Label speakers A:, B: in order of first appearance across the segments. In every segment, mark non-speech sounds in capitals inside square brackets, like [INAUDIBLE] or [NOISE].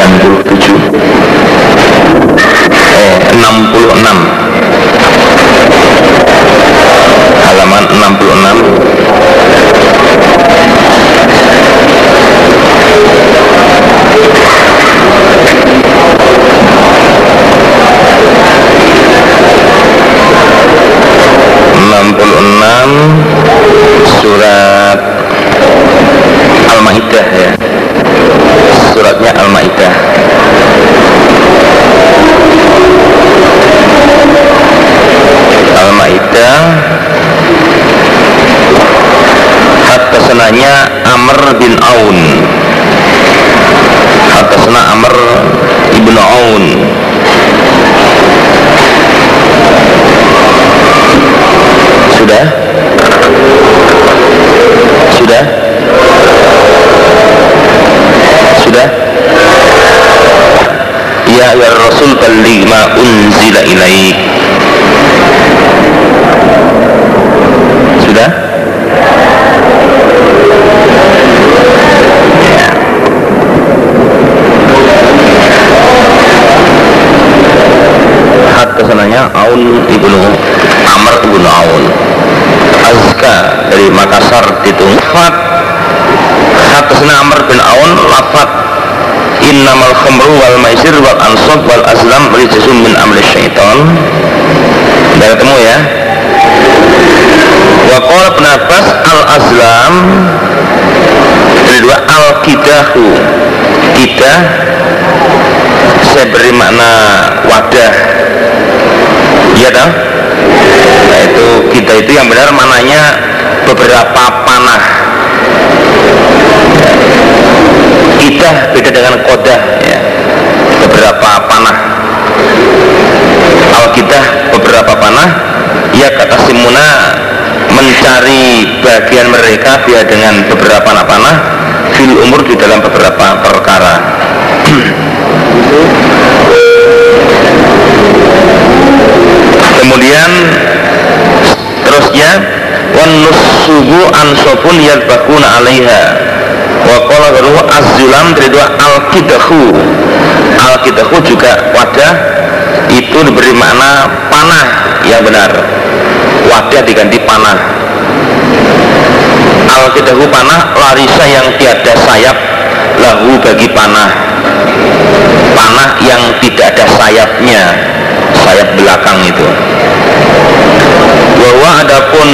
A: eh 66 Ya ya Rasul balligh ma unzila ilaik. Sudah? Ya. Hatta sananya Aun ibnu Amr ibnu Aun Azka dari Makassar ditungfat Hatta sana Amr bin Innamal khamru wal maisir wal ansab wal azlam rijasum min amri syaitan. Udah ketemu ya? Wa qala al azlam Dari dua al kidahu. Kidah Saya beri makna wadah. Iya dong Nah itu kita itu yang benar mananya beberapa panah Kita beda dengan kodah ya. Beberapa panah Al kita beberapa panah Ya kata Simuna mencari bagian dia dengan beberapa panah-panah fil umur di dalam beberapa perkara. Kemudian terusnya wan nusubu ansofun yadbakuna alaiha. Wa qala gharu az-zulam dari dua al-kidahu. Al-kidahu juga wadah itu diberi makna panah yang benar. Wadah diganti panah al-kidahu panah larisa yang tiada sayap lahu bagi panah. Panah yang tidak ada sayapnya sayap belakang itu. Bahwa adapun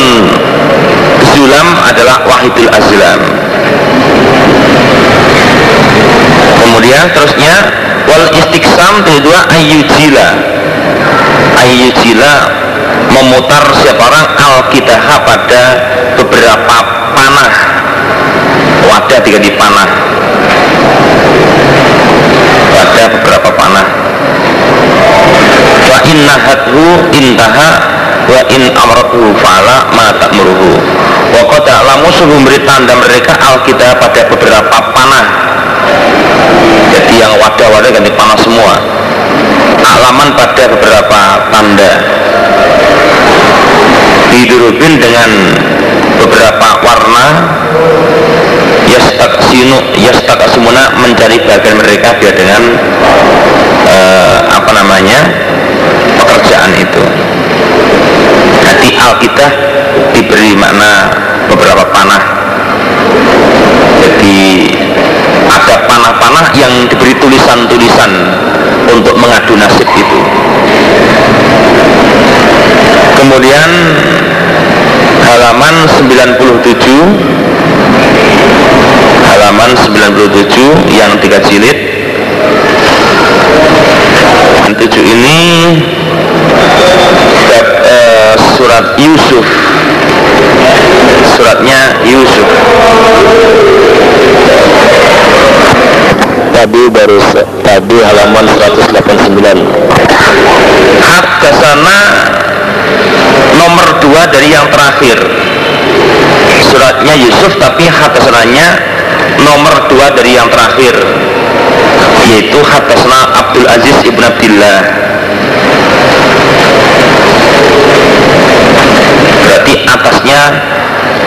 A: zulam adalah wahidul azlam. Kemudian terusnya wal istiqsam kedua ayyujila. Ayyujila memutar siapa orang al pada beberapa panah wadah diganti panah pada beberapa panah wa inna hadhu intaha wa in amratuhu fa'ala ma ta'muruhu. Wa qad ta'lamu sungguh beri tanda mereka alkitab pada beberapa panah jadi yang wadah-wadah ganti panah semua. Alaman pada beberapa tanda. Didurubin dengan beberapa warna yastak sinu yastak semuna mencari bagian mereka biar dengan eh, apa namanya pekerjaan itu. Nanti Alkitab diberi makna beberapa panah. Jadi ada panah-panah yang diberi tulisan-tulisan untuk mengadu nasib itu. Kemudian halaman 97 halaman 97 yang tiga jilid. Yang tujuh ini bab, eh, surat Yusuf. Suratnya Yusuf.
B: Tadi baru tadi halaman 189
A: hak ke sana nomor dua dari yang terakhir. Suratnya Yusuf tapi hak ke sananya nomor dua dari yang terakhir yaitu Hatasna Abdul Aziz Ibn Abdillah. Berarti atasnya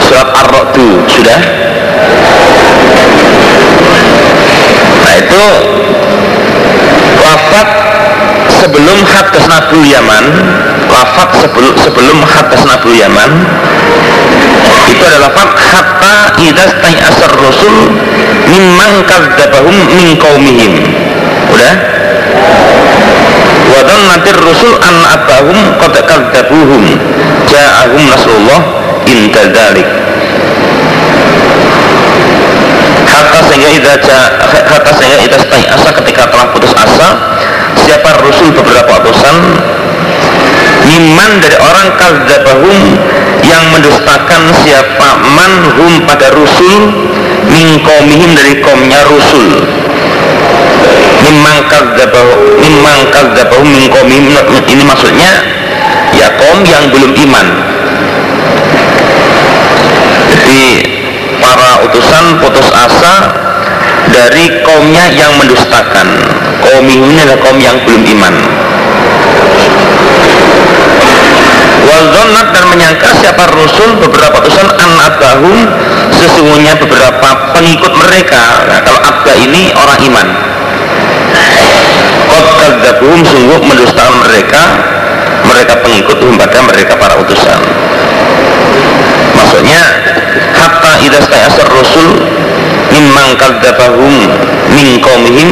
A: surat Ar-Ra'du sudah? Nah itu lafat sebelum haddas Nabul Yaman lafat sebelum sebelum haddas Nabul Yaman. Itu adalah lafat hatta idas asar rasul mimman kadzabahum min qaumihim. Udah? Wadon nanti rasul an abahum qad kadzabuhum ja'ahum nasrullah inta dzalik. Hatta sehingga ida hatta sehingga ida asa ketika telah putus asa siapa rasul beberapa utusan iman dari orang kadzabahum yang mendustakan siapa manhum pada rusul min kaumihim dari kaumnya rusul. Mimman kadzabahum mimman kadzabahum min kaumihim ini maksudnya ya kaum yang belum iman. Jadi para utusan putus asa dari kaumnya yang mendustakan. Kaum ini adalah kaum yang belum iman Wazonat dan menyangka siapa Rasul beberapa utusan an-abahum sesungguhnya beberapa pengikut mereka. Nah, kalau abda ini orang iman. Qad kadzabuhum sungguh mendustakan mereka. Mereka pengikut pada mereka para utusan. Maksudnya hatta idza asar rasul mimman kadzabahum min qaumihim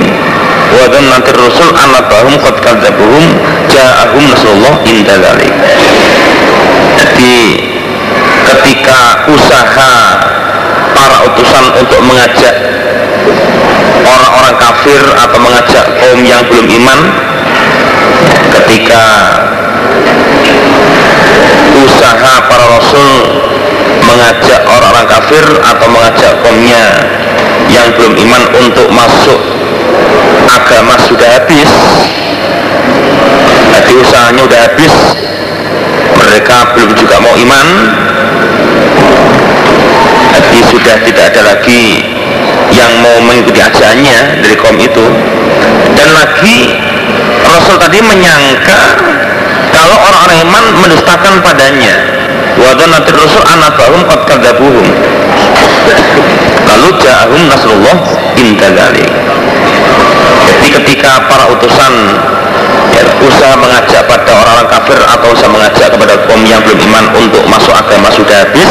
A: nanti rasul annabahum qad kadzabuhum ja'ahum nasrullah inda dzalik jadi ketika usaha para utusan untuk mengajak orang-orang kafir atau mengajak kaum yang belum iman ketika usaha para rasul mengajak orang-orang kafir atau mengajak kaumnya yang belum iman untuk masuk agama sudah habis jadi usahanya sudah habis mereka belum juga mau iman. Jadi sudah tidak ada lagi yang mau mengikuti ajaannya dari kaum itu. Dan lagi Rasul tadi menyangka kalau orang-orang iman mendustakan padanya. Wadah nanti Rasul anabahum qad lalu ja'ahum nasrullah intadali jadi ketika para utusan ya, usaha mengajak pada orang-orang kafir atau usaha mengajak kepada kaum yang belum iman untuk masuk agama sudah habis.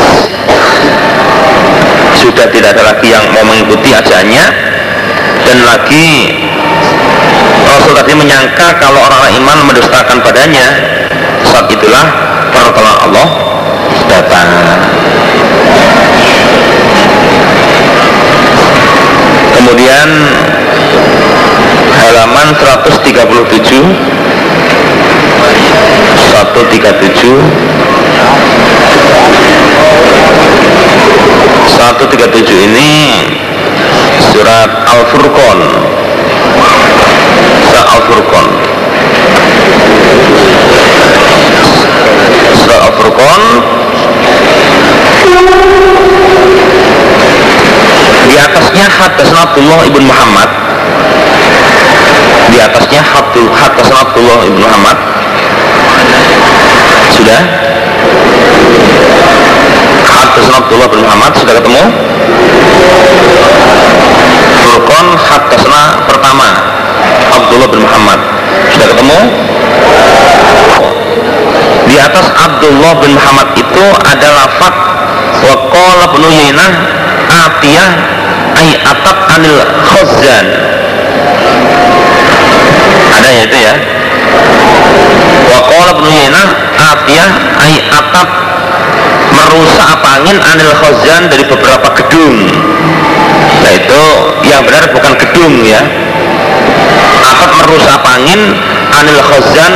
A: Sudah tidak ada lagi yang mau mengikuti ajaannya. Dan lagi Rasul tadi menyangka kalau orang-orang iman mendustakan padanya saat itulah pertolongan Allah datang kemudian halaman 137 137 137 ini surat Al-Furqan. Surat Al-Furqan. Surat Al-Furqan. Di atasnya hadasna Abdullah ibn Muhammad di atasnya hadasna Abdullah ibn Muhammad. Sudah? Haddasan Abdullah bin Muhammad sudah ketemu? Furqan Haddasna pertama Abdullah bin Muhammad. Sudah ketemu? Di atas Abdullah bin Muhammad itu ada lafad wa qala bin Uyainah atiyah ay atat anil khazan ada ya itu ya. Wa qala bin Uyainah atiyah ay atat merusak apa angin anil khazan dari beberapa gedung. Nah itu yang benar bukan gedung ya. Atap merusak apa angin anil khazan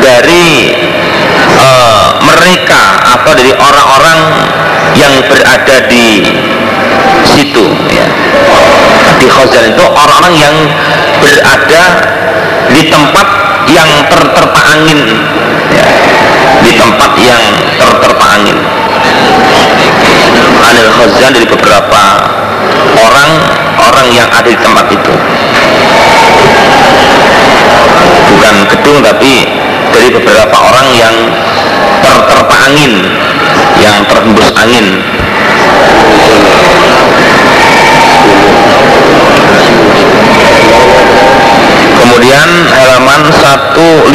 A: dari uh, mereka atau dari orang-orang yang berada di situ ya. di khazan itu orang-orang yang berada di tempat yang terterpa angin. Ya. di tempat yang terterpa angin. Anil khazan dari beberapa orang orang yang ada di tempat itu. Bukan gedung tapi dari beberapa orang yang terterpa angin yang terhembus angin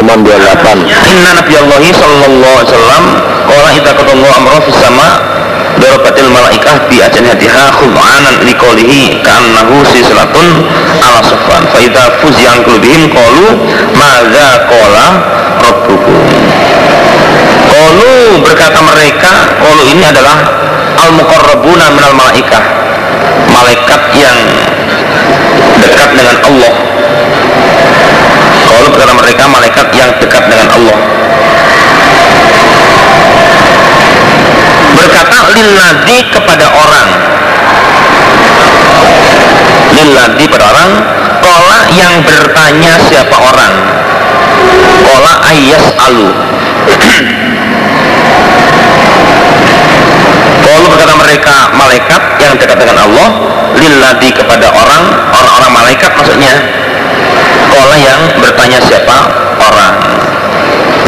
B: halaman 28
A: Inna Nabi Allah sallallahu alaihi wasallam qala idza qatallahu amra fis sama darabatil malaikah bi ajnihatiha khud'anan liqaulihi ka'annahu silsilatun ala safan fa idza fuzi'an qulubihim qalu madza qala rabbukum? Qalu berkata mereka qalu ini adalah al muqarrabuna minal malaikah. Malaikat yang dekat dengan Allah mereka malaikat yang dekat dengan Allah. Berkata lilladhi kepada orang. Lilladhi pada orang kola yang bertanya siapa orang. Kola ayas alu kalau berkata mereka malaikat yang dekat dengan Allah lilladhi kepada orang orang-orang malaikat maksudnya kola yang bertanya siapa? Orang.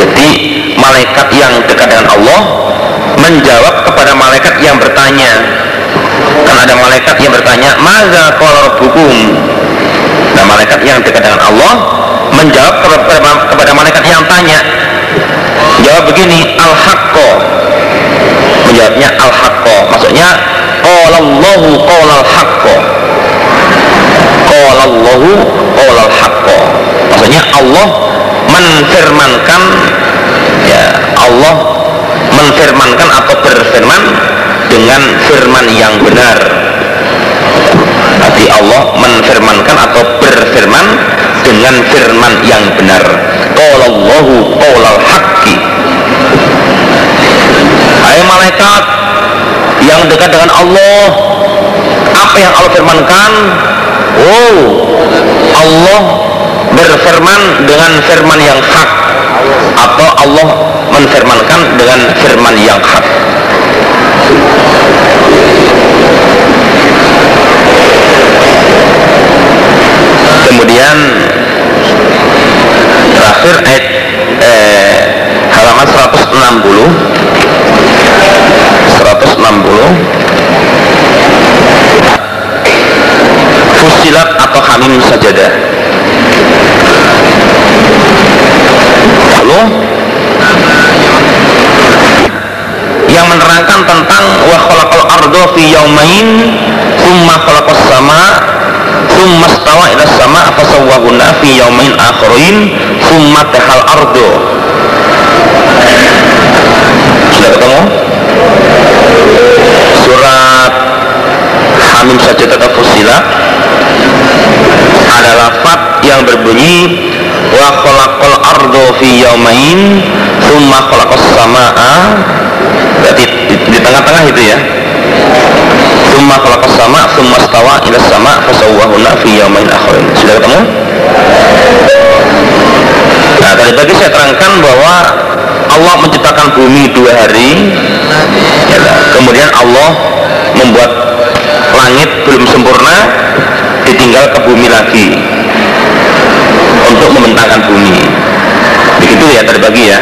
A: Jadi malaikat yang dekat dengan Allah menjawab kepada malaikat yang bertanya. Kan ada malaikat yang bertanya maza kola hukum nah malaikat yang dekat dengan Allah menjawab kepada, malaikat yang tanya. Jawab begini al haqqo menjawabnya al haqqo maksudnya qala Allahu qala al haqqo qala Allahu qala al haqqo. Maksudnya Allah menfirmankan ya Allah menfirmankan atau berfirman dengan firman yang benar. Berarti Allah menfirmankan atau berfirman dengan firman yang benar. Qala Allahu qala haqqi. Hai malaikat yang dekat dengan Allah apa yang Allah firmankan oh Allah berfirman dengan firman yang hak. Atau Allah menfirmankan dengan firman yang hak. Kemudian terakhir ayat eh, halaman 160 160 Fusilat atau Hamim Sajadah Lalu yang menerangkan tentang wa khalaqal ardo fi yaumain thumma khalaqas sama thumma stawa ila sama fasawwahunna fi yaumain akharin thumma tahal ardo sudah ketemu? Surat Hamim saja tetap fusilat ada lafat yang berbunyi wa khalaqal ardo fi yaumain thumma khalaqas samaa. Berarti di tengah-tengah itu ya thumma khalaqas sama thumma stawa ila sama fasawwahuna fi yaumain akhirin sudah ketemu? Nah tadi pagi saya terangkan bahwa Allah menciptakan bumi dua hari. Ya, kemudian Allah membuat langit belum sempurna ditinggal ke bumi lagi untuk membentangkan bumi. Begitu ya terbagi ya.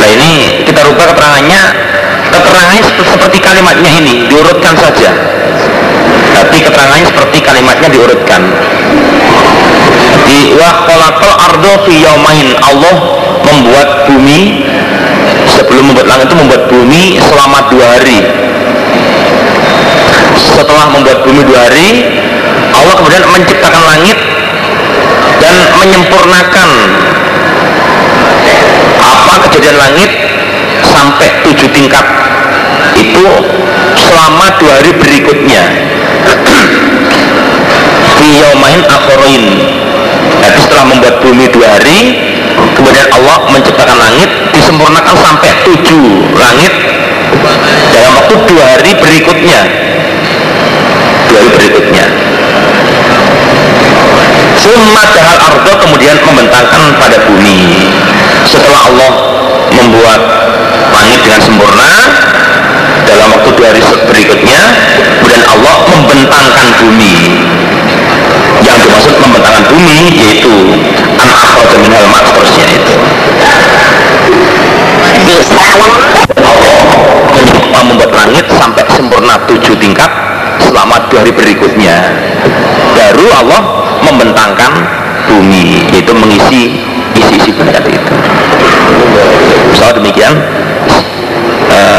A: Nah ini kita rubah keterangannya keterangannya seperti kalimatnya ini diurutkan saja. Tapi keterangannya seperti kalimatnya diurutkan. Di wa khalaqal ardo fi yaumain Allah membuat bumi sebelum membuat langit itu membuat bumi selama dua hari. Setelah membuat bumi dua hari Allah kemudian menciptakan langit dan menyempurnakan apa kejadian langit sampai tujuh tingkat itu selama dua hari berikutnya. [CLEARS THROAT] Yaumain akhorin. Jadi setelah membuat bumi dua hari kemudian Allah menciptakan langit disempurnakan sampai tujuh langit. Dalam waktu dua hari berikutnya. Dua hari berikutnya. Summa jahal ardo kemudian membentangkan pada bumi. Setelah Allah membuat langit dengan sempurna Allah membentangkan bumi yaitu mengisi